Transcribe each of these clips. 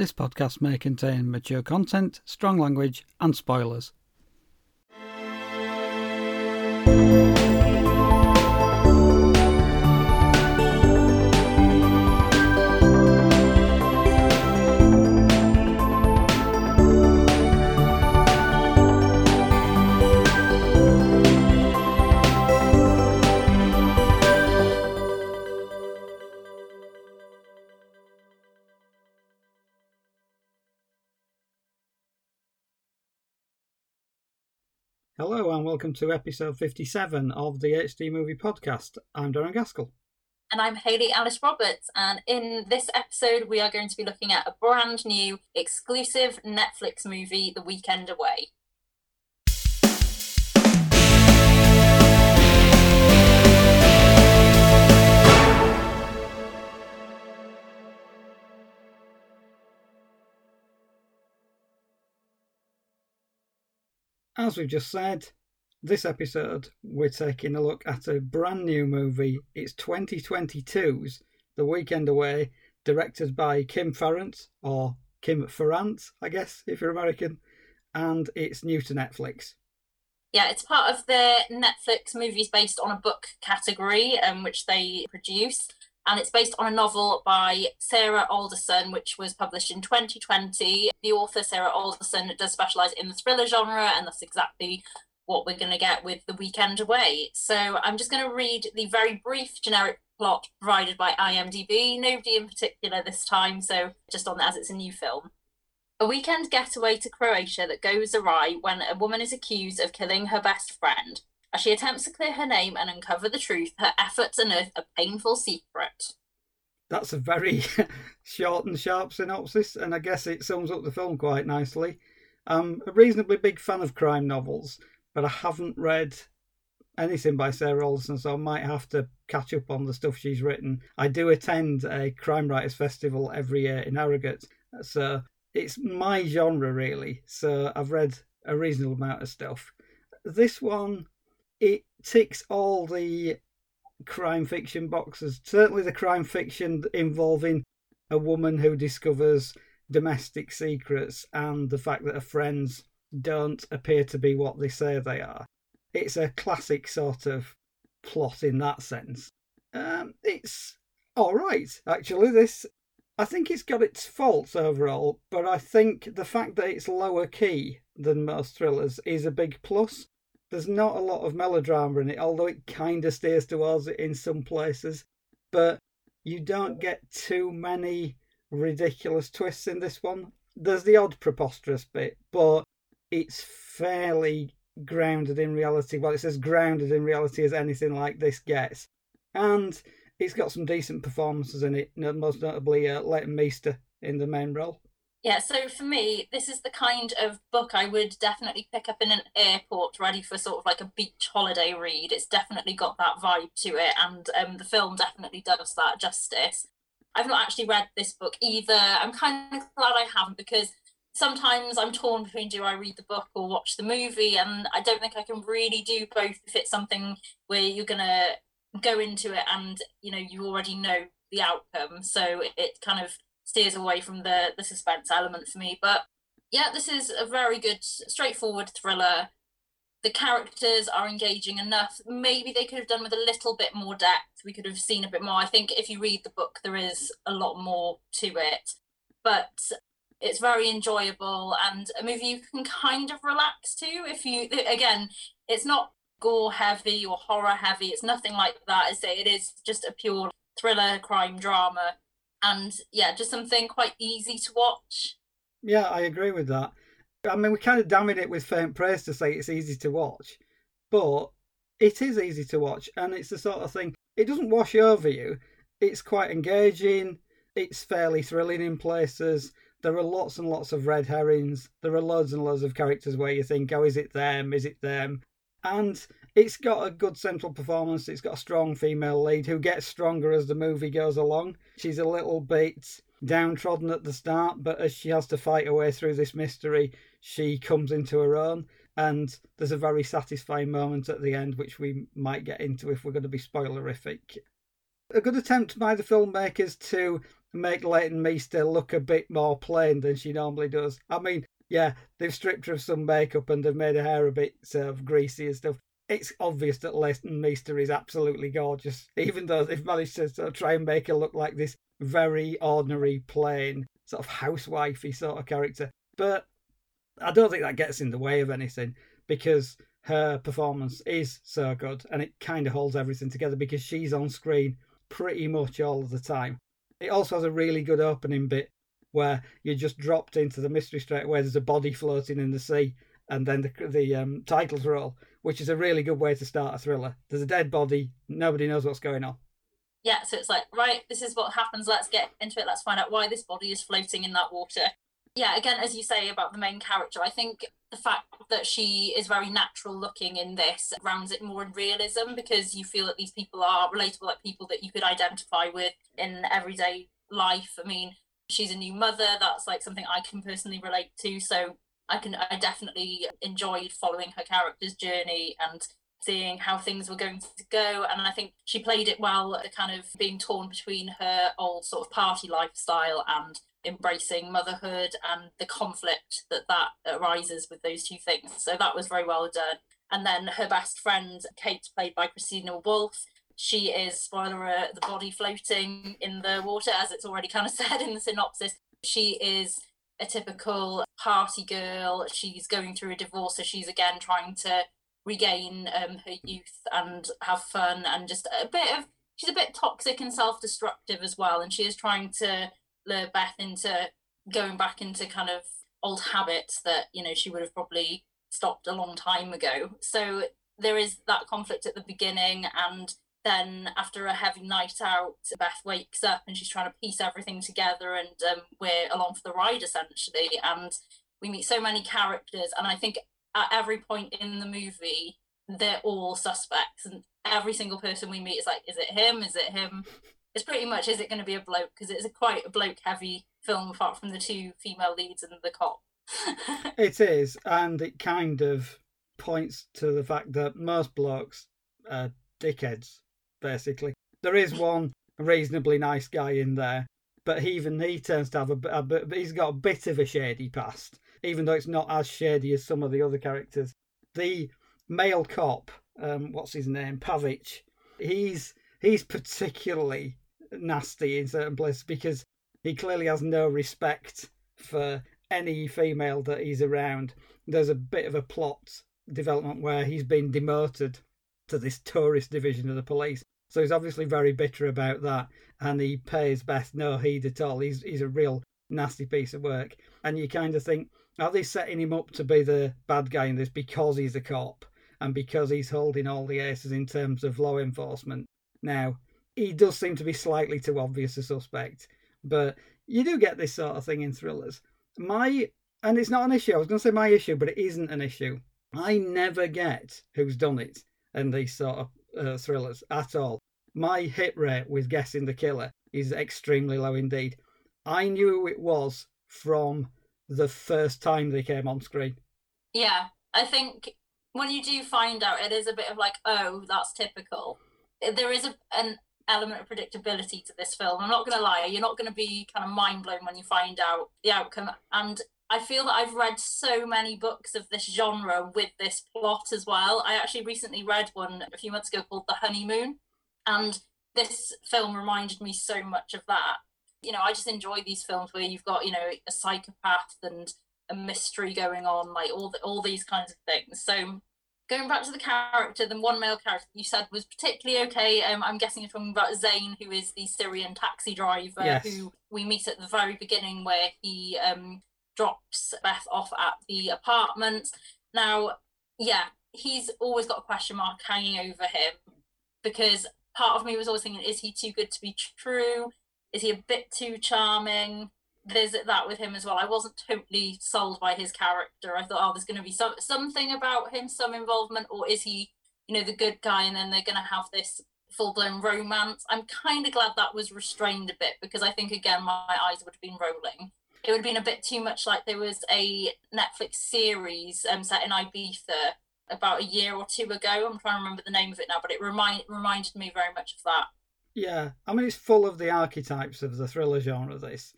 This podcast may contain mature content, strong language, and spoilers. Hello, and welcome to episode 57 of the HD Movie Podcast. I'm Darren Gaskell. And I'm Hayley Alice Roberts. And in this episode, we are going to be looking at a brand new exclusive Netflix movie, The Weekend Away. As we've just said, this episode we're taking a look at a brand new movie. It's 2022's The Weekend Away, directed by Kim Farrant, or Kim Farrant, I guess, if you're American, and it's new to Netflix. Yeah, it's part of the Netflix movies based on a book category, um, which they produce and it's based on a novel by Sarah Alderson, which was published in 2020. The author, Sarah Alderson, does specialise in the thriller genre, and that's exactly what we're going to get with The Weekend Away. So I'm just going to read the very brief generic plot provided by IMDb. Nobody in particular this time, so just on as it's a new film. A weekend getaway to Croatia that goes awry when a woman is accused of killing her best friend. As she attempts to clear her name and uncover the truth, her efforts unearth a painful secret. That's a very short and sharp synopsis, and I guess it sums up the film quite nicely. I'm a reasonably big fan of crime novels, but I haven't read anything by Sarah Alderson, so I might have to catch up on the stuff she's written. I do attend a crime writers festival every year in Harrogate, so it's my genre really. So I've read a reasonable amount of stuff. This one it ticks all the crime fiction boxes. Certainly, the crime fiction involving a woman who discovers domestic secrets and the fact that her friends don't appear to be what they say they are. It's a classic sort of plot in that sense. Um, it's all right, actually. This, I think it's got its faults overall, but I think the fact that it's lower key than most thrillers is a big plus there's not a lot of melodrama in it, although it kind of steers towards it in some places. But you don't get too many ridiculous twists in this one. There's the odd preposterous bit, but it's fairly grounded in reality. Well, it's as grounded in reality as anything like this gets. And it's got some decent performances in it, most notably uh, Leighton Meester in the main role. Yeah, so for me, this is the kind of book I would definitely pick up in an airport, ready for sort of like a beach holiday read. It's definitely got that vibe to it, and um, the film definitely does that justice. I've not actually read this book either. I'm kind of glad I haven't because sometimes I'm torn between do I read the book or watch the movie, and I don't think I can really do both if it's something where you're gonna go into it and you know you already know the outcome. So it kind of steers away from the the suspense element for me. But yeah, this is a very good, straightforward thriller. The characters are engaging enough. Maybe they could have done with a little bit more depth. We could have seen a bit more. I think if you read the book, there is a lot more to it. But it's very enjoyable and a movie you can kind of relax to if you again it's not gore heavy or horror heavy it's nothing like that I say it is just a pure thriller crime drama and yeah, just something quite easy to watch. Yeah, I agree with that. I mean, we kind of damning it with faint praise to say it's easy to watch, but it is easy to watch, and it's the sort of thing. It doesn't wash over you. It's quite engaging. It's fairly thrilling in places. There are lots and lots of red herrings. There are loads and loads of characters where you think, oh, is it them? Is it them? And it's got a good central performance. It's got a strong female lead who gets stronger as the movie goes along. She's a little bit downtrodden at the start, but as she has to fight her way through this mystery, she comes into her own. And there's a very satisfying moment at the end, which we might get into if we're going to be spoilerific. A good attempt by the filmmakers to make Leighton Meester look a bit more plain than she normally does. I mean, yeah, they've stripped her of some makeup and they've made her hair a bit sort of greasy and stuff. It's obvious that Leighton Meester is absolutely gorgeous, even though they've managed to sort of try and make her look like this very ordinary, plain, sort of housewifey sort of character. But I don't think that gets in the way of anything because her performance is so good and it kind of holds everything together because she's on screen pretty much all of the time. It also has a really good opening bit where you're just dropped into the mystery straight away. There's a body floating in the sea, and then the, the um, titles roll, which is a really good way to start a thriller. There's a dead body, nobody knows what's going on. Yeah, so it's like, right, this is what happens. Let's get into it. Let's find out why this body is floating in that water yeah, again, as you say about the main character, I think the fact that she is very natural looking in this grounds it more in realism because you feel that these people are relatable, like people that you could identify with in everyday life. I mean, she's a new mother, that's like something I can personally relate to. So I can I definitely enjoyed following her character's journey and seeing how things were going to go. And I think she played it well, uh, kind of being torn between her old sort of party lifestyle and embracing motherhood and the conflict that that arises with those two things. So that was very well done. And then her best friend, Kate, played by Christina Wolfe, she is, spoiler the body floating in the water, as it's already kind of said in the synopsis. She is a typical party girl. She's going through a divorce, so she's again trying to regain um, her youth and have fun and just a bit of. She's a bit toxic and self-destructive as well, and she is trying to lure Beth into going back into kind of old habits that you know she would have probably stopped a long time ago. So there is that conflict at the beginning, and then after a heavy night out, Beth wakes up and she's trying to piece everything together, and um, we're along for the ride essentially. And we meet so many characters, and I think at every point in the movie, they're all suspects, and every single person we meet is like, is it him? Is it him? it's pretty much is it going to be a bloke because it's a quite a bloke heavy film apart from the two female leads and the cop it is and it kind of points to the fact that most blokes are dickheads basically there is one reasonably nice guy in there but even he turns to have a, a bit he's got a bit of a shady past even though it's not as shady as some of the other characters the male cop um, what's his name Pavich he's he's particularly nasty in certain places because he clearly has no respect for any female that he's around. There's a bit of a plot development where he's been demoted to this tourist division of the police. So he's obviously very bitter about that, and he pays Beth no heed at all. He's he's a real nasty piece of work, and you kind of think, are they setting him up to be the bad guy in this because he's a cop and because he's holding all the aces in terms of law enforcement? Now, he does seem to be slightly too obvious a suspect, but you do get this sort of thing in thrillers. My and it's not an issue. I was going to say my issue, but it isn't an issue. I never get who's done it and these sort of uh, thrillers at all. My hit rate with guessing the killer is extremely low indeed. I knew who it was from the first time they came on screen. Yeah, I think when you do find out, it is a bit of like, oh, that's typical. There is a, an element of predictability to this film. I'm not going to lie, you're not going to be kind of mind blown when you find out the outcome. And I feel that I've read so many books of this genre with this plot as well. I actually recently read one a few months ago called The Honeymoon, and this film reminded me so much of that. You know, I just enjoy these films where you've got, you know, a psychopath and a mystery going on, like all the, all these kinds of things. So going back to the character, the one male character you said was particularly okay. Um, I'm guessing you're talking about Zain, who is the Syrian taxi driver yes. who we meet at the very beginning, where he um, drops Beth off at the apartment. Now, yeah, he's always got a question mark hanging over him because part of me was always thinking, is he too good to be true? Is he a bit too charming? there's that with him as well. I wasn't totally sold by his character. I thought, oh, there's going to be some something about him, some involvement, or is he, you know, the good guy, and then they're going to have this full blown romance. I'm kind of glad that was restrained a bit because I think again my eyes would have been rolling. It would have been a bit too much like there was a Netflix series um, set in Ibiza about a year or two ago. I'm trying to remember the name of it now, but it remind reminded me very much of that. Yeah, I mean, it's full of the archetypes of the thriller genre, this.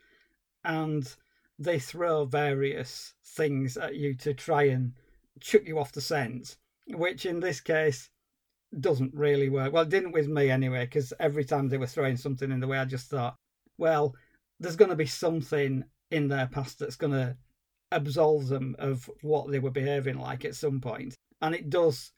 And they throw various things at you to try and chuck you off the scent, which in this case doesn't really work. Well, it didn't with me anyway, because every time they were throwing something in the way, I just thought, well, there's going to be something in their past that's going to absolve them of what they were behaving like at some point, and it does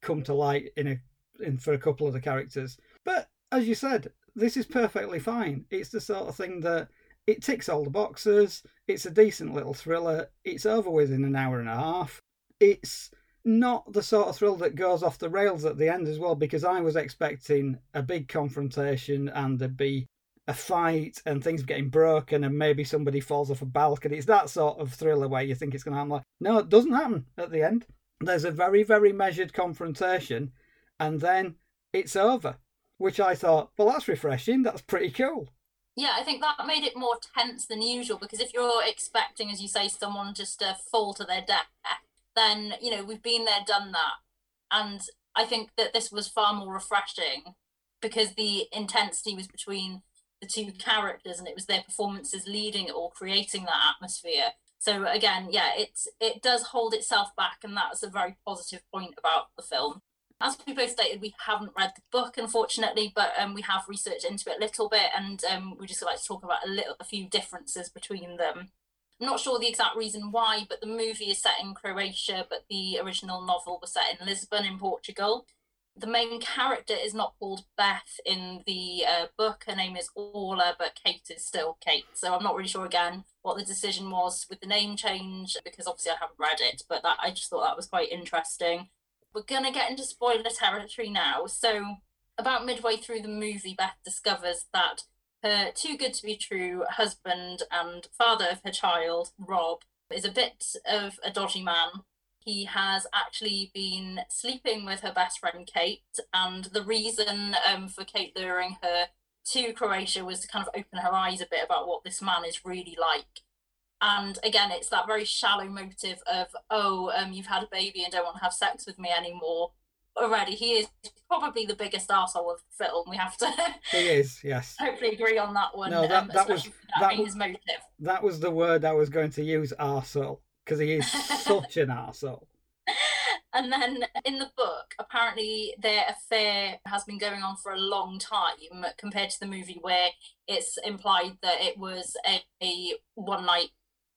come to light in a in for a couple of the characters. But as you said, this is perfectly fine. It's the sort of thing that it ticks all the boxes. It's a decent little thriller. It's over within an hour and a half. It's not the sort of thrill that goes off the rails at the end as well, because I was expecting a big confrontation and there'd be a fight and things getting broken and maybe somebody falls off a balcony. It's that sort of thriller where you think it's going to happen. Like, no, it doesn't happen at the end. There's a very, very measured confrontation and then it's over, which I thought, well, that's refreshing. That's pretty cool. Yeah, I think that made it more tense than usual because if you're expecting, as you say, someone just to fall to their death, then, you know, we've been there, done that. And I think that this was far more refreshing because the intensity was between the two characters and it was their performances leading it or creating that atmosphere. So again, yeah, it's it does hold itself back and that's a very positive point about the film. As we both stated, we haven't read the book, unfortunately, but um, we have researched into it a little bit, and um, we just like to talk about a little, a few differences between them. I'm not sure the exact reason why, but the movie is set in Croatia, but the original novel was set in Lisbon, in Portugal. The main character is not called Beth in the uh, book. Her name is Orla, but Kate is still Kate. So I'm not really sure again what the decision was with the name change because obviously I haven't read it, but that I just thought that was quite interesting. We're going to get into spoiler territory now. So, about midway through the movie, Beth discovers that her too good to be true husband and father of her child, Rob, is a bit of a dodgy man. He has actually been sleeping with her best friend Kate, and the reason um, for Kate luring her to Croatia was to kind of open her eyes a bit about what this man is really like. And again, it's that very shallow motive of, oh, um, you've had a baby and don't want to have sex with me anymore. Already, he is probably the biggest asshole of the film. We have to. he is, yes. Hopefully, agree on that one. No, that, um, that was that, that was, his motive. That was the word I was going to use, arsehole, because he is such an arsehole. And then in the book, apparently their affair has been going on for a long time compared to the movie, where it's implied that it was a, a one night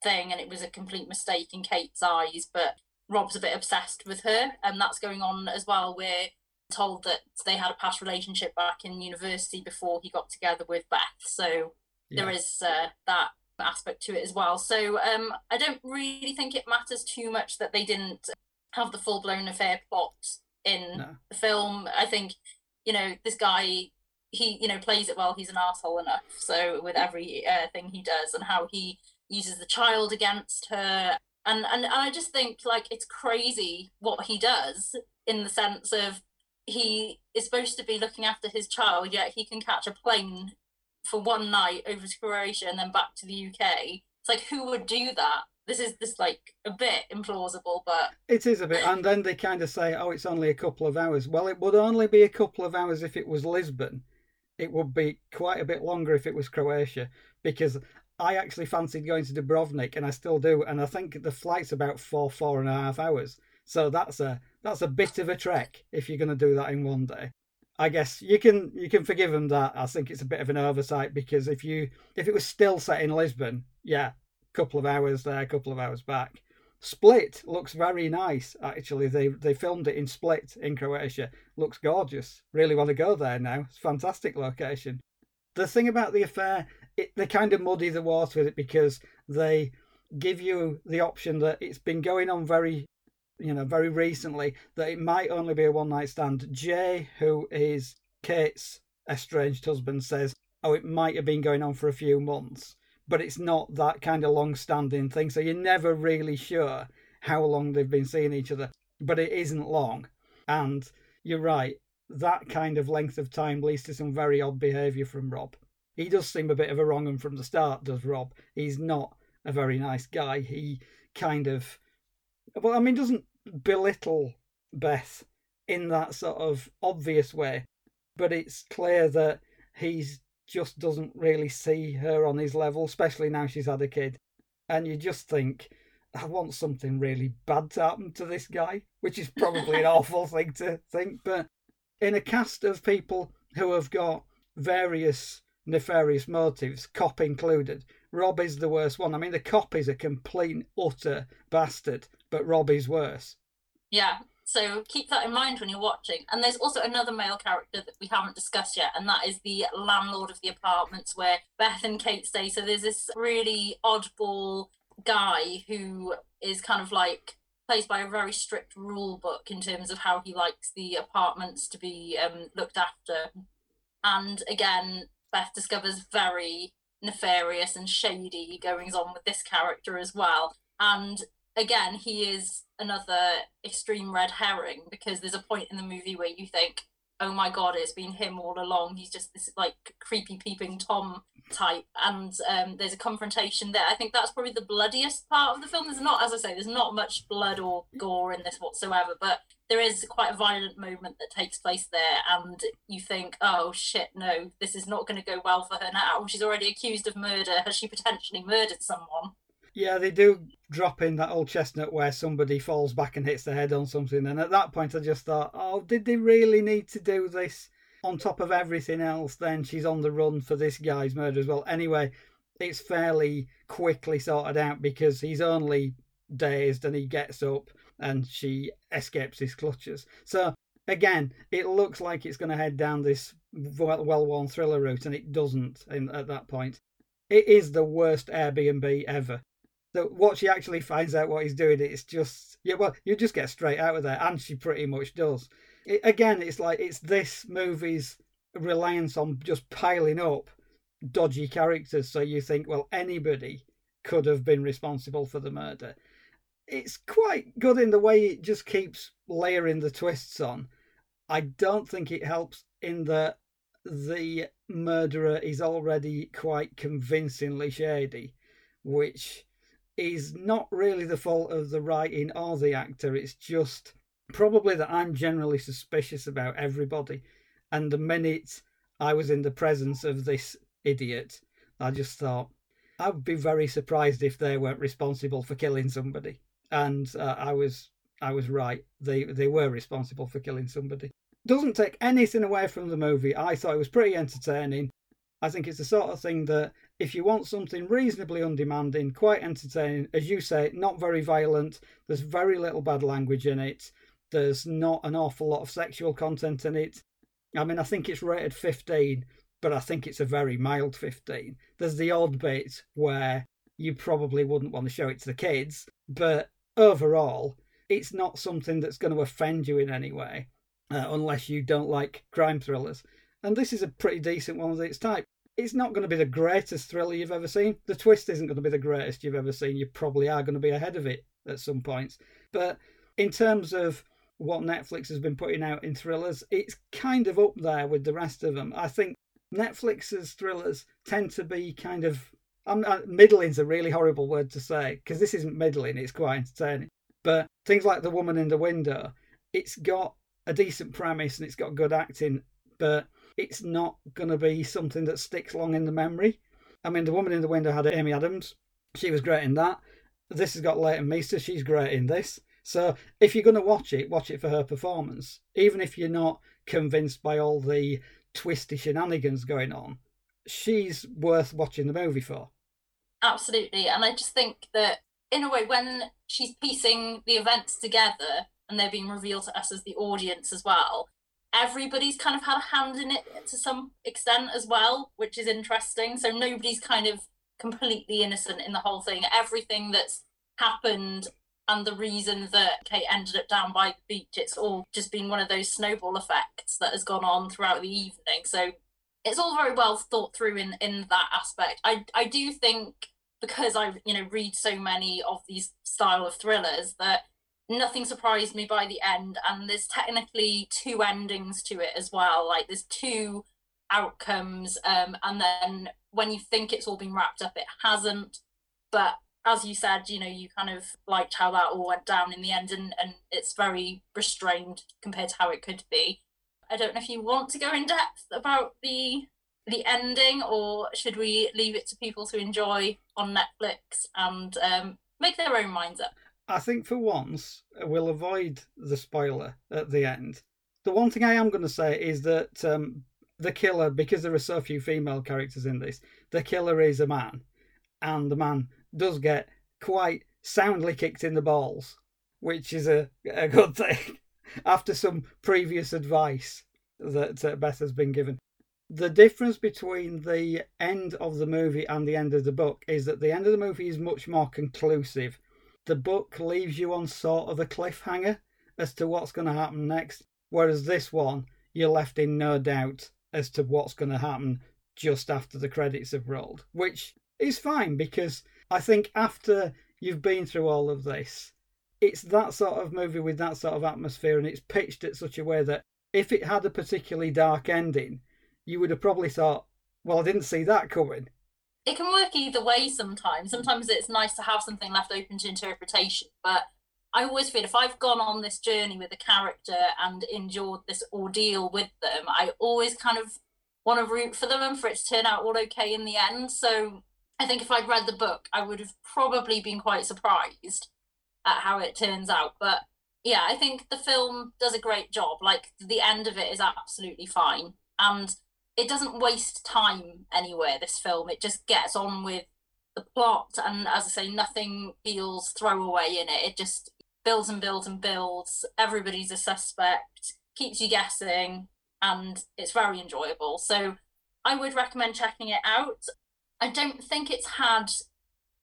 thing and it was a complete mistake in Kate's eyes, but Rob's a bit obsessed with her, and that's going on as well. We're told that they had a past relationship back in university before he got together with Beth, so yeah. there is uh, that aspect to it as well. So um, I don't really think it matters too much that they didn't have the full blown affair plot in no. the film. I think you know this guy he you know plays it well he's an asshole enough so with every uh, thing he does and how he uses the child against her and, and and I just think like it's crazy what he does in the sense of he is supposed to be looking after his child yet he can catch a plane for one night over to Croatia and then back to the UK it's like who would do that this is this like a bit implausible but it is a bit and then they kind of say oh it's only a couple of hours well it would only be a couple of hours if it was Lisbon it would be quite a bit longer if it was Croatia because I actually fancied going to Dubrovnik, and I still do. And I think the flight's about four, four and a half hours. So that's a that's a bit of a trek if you're going to do that in one day. I guess you can you can forgive them that. I think it's a bit of an oversight because if you if it was still set in Lisbon, yeah, couple of hours there, a couple of hours back. Split looks very nice actually. They they filmed it in Split in Croatia. Looks gorgeous. Really want to go there now. It's fantastic location. The thing about the affair it, they kind of muddy the water with it because they give you the option that it's been going on very you know very recently that it might only be a one night stand jay who is kate's estranged husband says oh it might have been going on for a few months but it's not that kind of long standing thing so you're never really sure how long they've been seeing each other but it isn't long and you're right that kind of length of time leads to some very odd behavior from rob he does seem a bit of a wrong one from the start, does Rob? He's not a very nice guy. He kind of, well, I mean, doesn't belittle Beth in that sort of obvious way, but it's clear that He's just doesn't really see her on his level, especially now she's had a kid. And you just think, I want something really bad to happen to this guy, which is probably an awful thing to think. But in a cast of people who have got various nefarious motives, cop included, Rob is the worst one. I mean, the cop is a complete, utter bastard, but Rob is worse. Yeah, so keep that in mind when you're watching. And there's also another male character that we haven't discussed yet, and that is the landlord of the apartments where Beth and Kate stay. So there's this really oddball guy who is kind of like plays by a very strict rule book in terms of how he likes the apartments to be um, looked after. And again, Beth discovers very nefarious and shady goings on with this character as well. And again, he is another extreme red herring because there's a point in the movie where you think, oh my god, it's been him all along. He's just this like creepy peeping Tom type. And um, there's a confrontation there. I think that's probably the bloodiest part of the film. There's not, as I say, there's not much blood or gore in this whatsoever, but there is quite a violent moment that takes place there. And you think, oh shit, no, this is not going to go well for her now. She's already accused of murder. Has she potentially murdered someone? Yeah, they do drop in that old chestnut where somebody falls back and hits their head on something. And at that point, I just thought, oh, did they really need to do this? On top of everything else, then she's on the run for this guy's murder as well. Anyway, it's fairly quickly sorted out because he's only dazed and he gets up and she escapes his clutches. So, again, it looks like it's going to head down this well worn thriller route, and it doesn't in, at that point. It is the worst Airbnb ever So what she actually finds out what he's doing, it's just yeah, well, you just get straight out of there, and she pretty much does. It, again, it's like it's this movie's reliance on just piling up dodgy characters, so you think, well, anybody could have been responsible for the murder. It's quite good in the way it just keeps layering the twists on. I don't think it helps in that the murderer is already quite convincingly shady, which is not really the fault of the writing or the actor. It's just probably that I'm generally suspicious about everybody. And the minute I was in the presence of this idiot, I just thought, I'd be very surprised if they weren't responsible for killing somebody. And uh, I was I was right. They they were responsible for killing somebody. Doesn't take anything away from the movie. I thought it was pretty entertaining. I think it's the sort of thing that if you want something reasonably undemanding, quite entertaining, as you say, not very violent, there's very little bad language in it, there's not an awful lot of sexual content in it. I mean, I think it's rated 15, but I think it's a very mild 15. There's the odd bit where you probably wouldn't want to show it to the kids, but overall, it's not something that's going to offend you in any way, uh, unless you don't like crime thrillers. And this is a pretty decent one of its type it's not going to be the greatest thriller you've ever seen. The twist isn't going to be the greatest you've ever seen. You probably are going to be ahead of it at some points. But in terms of what Netflix has been putting out in thrillers, it's kind of up there with the rest of them. I think Netflix's thrillers tend to be kind of. I'm, uh, middling's a really horrible word to say because this isn't middling, it's quite entertaining. But things like The Woman in the Window, it's got a decent premise and it's got good acting, but it's not going to be something that sticks long in the memory. I mean, the woman in the window had Amy Adams. She was great in that. This has got Leighton Meester. She's great in this. So if you're going to watch it, watch it for her performance. Even if you're not convinced by all the twisty shenanigans going on, she's worth watching the movie for. Absolutely. And I just think that, in a way, when she's piecing the events together and they're being revealed to us as the audience as well, everybody's kind of had a hand in it to some extent as well, which is interesting. So nobody's kind of completely innocent in the whole thing. Everything that's happened and the reason that Kate ended up down by the beach, it's all just been one of those snowball effects that has gone on throughout the evening. So it's all very well thought through in in that aspect. I I do think because I you know read so many of these style of thrillers that nothing surprised me by the end and there's technically two endings to it as well. Like there's two outcomes um, and then when you think it's all been wrapped up it hasn't. But as you said you know you kind of liked how that all went down in the end and, and it's very restrained compared to how it could be i don't know if you want to go in depth about the the ending, or should we leave it to people to enjoy on Netflix and um, make their own minds up? I think for once we'll avoid the spoiler at the end. The one thing I am going to say is that um, the killer, because there are so few female characters in this, the killer is a man, and the man does get quite soundly kicked in the balls, which is a, a good thing after some previous advice that uh, Beth has been given. The difference between the end of the movie and the end of the book is that the end of the movie is much more conclusive. The book leaves you on sort of a cliffhanger as to what's going to happen next, whereas this one, you're left in no doubt as to what's going to happen just after the credits have rolled, which is fine because I think after you've been through all of this, it's that sort of movie with that sort of atmosphere and it's pitched at such a way that if it had a particularly dark ending, you would have probably thought, well, I didn't see that coming. It can work either way sometimes. Sometimes it's nice to have something left open to interpretation, but I always feel if I've gone on this journey with a character and endured this ordeal with them, I always kind of want to root for them and for it to turn out all okay in the end. So I think if I'd read the book, I would have probably been quite surprised at how it turns out. But yeah, I think the film does a great job. Like the end of it is absolutely fine. And it doesn't waste time anywhere, this film. It just gets on with the plot. And as I say, nothing feels throwaway in it. It just builds and builds and builds. Everybody's a suspect, keeps you guessing, and it's very enjoyable. So I would recommend checking it out. I don't think it's had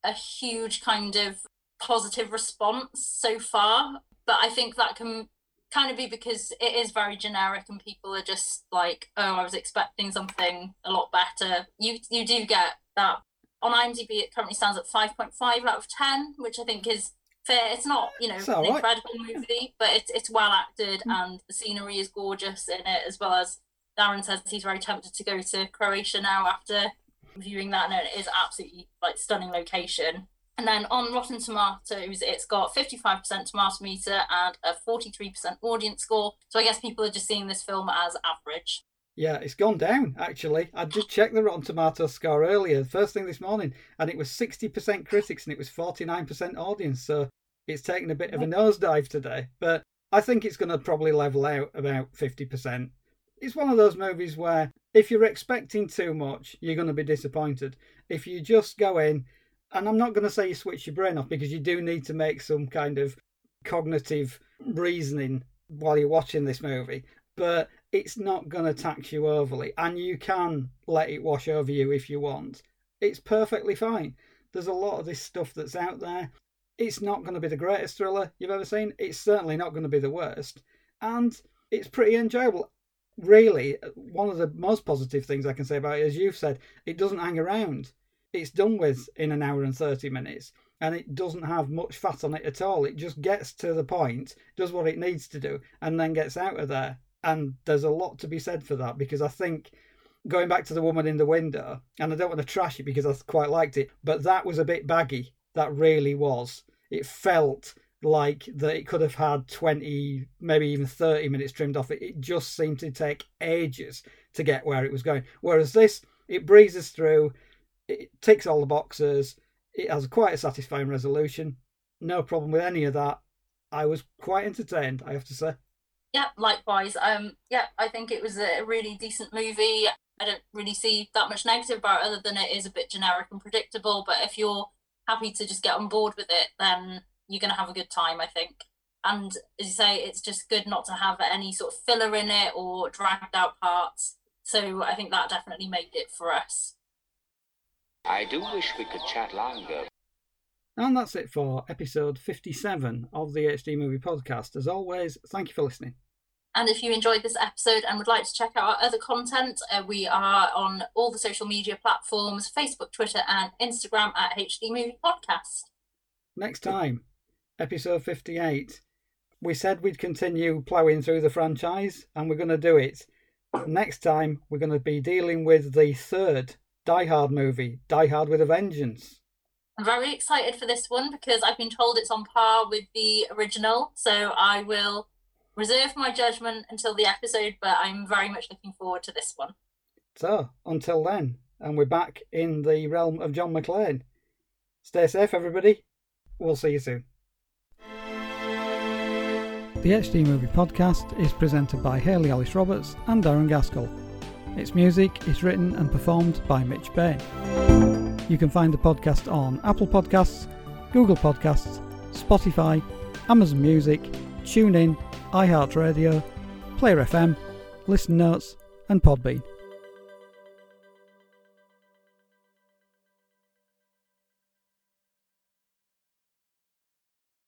a huge kind of positive response so far, but I think that can kind of be because it is very generic and people are just like, oh, I was expecting something a lot better. You you do get that on IMDb. It currently stands at five point five out of ten, which I think is fair. It's not you know an right. incredible movie, but it's it's well acted mm. and the scenery is gorgeous in it, as well as Darren says he's very tempted to go to Croatia now after viewing that, and it is absolutely like stunning location. And then on Rotten Tomatoes, it's got 55% tomato meter and a 43% audience score. So I guess people are just seeing this film as average. Yeah, it's gone down actually. I just checked the Rotten Tomatoes score earlier, first thing this morning, and it was 60% critics and it was 49% audience. So it's taken a bit of a nosedive today. But I think it's going to probably level out about 50%. It's one of those movies where if you're expecting too much, you're going to be disappointed. If you just go in, and I'm not going to say you switch your brain off because you do need to make some kind of cognitive reasoning while you're watching this movie, but it's not going to tax you overly, and you can let it wash over you if you want. It's perfectly fine. There's a lot of this stuff that's out there. It's not going to be the greatest thriller you've ever seen. It's certainly not going to be the worst. And it's pretty enjoyable. Really, one of the most positive things I can say about it, as you've said, it doesn't hang around it's done with hmm. in an hour and 30 minutes and it doesn't have much fat on it at all. It just gets to the point, does what it needs to do, and then gets out of there. And there's a lot to be said for that because I think going back to the woman in the window, and I don't want to trash it because I quite liked it, but that was a bit baggy. That really was. It felt like that it could have had 20, maybe even 30 minutes trimmed off it. It just seemed to take ages to get where it was going. Whereas this, it breezes through it ticks all the boxes. It has quite a satisfying resolution. No problem with any of that. I was quite entertained, I have to say. Yeah, likewise. Um, yeah, I think it was a really decent movie. I don't really see that much negative about it, other than it is a bit generic and predictable. But if you're happy to just get on board with it, then you're going to have a good time, I think. And as you say, it's just good not to have any sort of filler in it or dragged out parts. So I think that definitely made it for us. I do wish we could chat longer. And that's it for episode 57 of the HD Movie Podcast. As always, thank you for listening. And if you enjoyed this episode and would like to check out our other content, uh, we are on all the social media platforms Facebook, Twitter, and Instagram at HD Movie Podcast. Next time, episode 58. We said we'd continue ploughing through the franchise, and we're going to do it. Next time, we're going to be dealing with the third Die Hard movie, Die Hard with a Vengeance. I'm very excited for this one because I've been told it's on par with the original, so I will reserve my judgment until the episode, but I'm very much looking forward to this one. So, until then, and we're back in the realm of John McClane. Stay safe, everybody. We'll see you soon. The HD Movie Podcast is presented by Hayley Alice Roberts and Darren Gaskell. Its music is written and performed by Mitch Bain. You can find the podcast on Apple Podcasts, Google Podcasts, Spotify, Amazon Music, TuneIn, iHeartRadio, Player FM, Listen Notes, and Podbean.